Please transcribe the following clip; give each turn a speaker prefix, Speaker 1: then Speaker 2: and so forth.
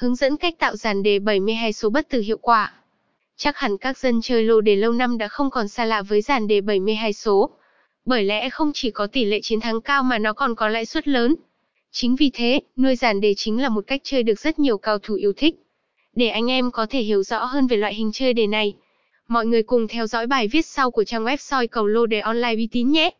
Speaker 1: Hướng dẫn cách tạo dàn đề 72 số bất tử hiệu quả. Chắc hẳn các dân chơi lô đề lâu năm đã không còn xa lạ với dàn đề 72 số. Bởi lẽ không chỉ có tỷ lệ chiến thắng cao mà nó còn có lãi suất lớn. Chính vì thế, nuôi dàn đề chính là một cách chơi được rất nhiều cao thủ yêu thích. Để anh em có thể hiểu rõ hơn về loại hình chơi đề này, mọi người cùng theo dõi bài viết sau của trang web soi cầu lô đề online uy tín nhé.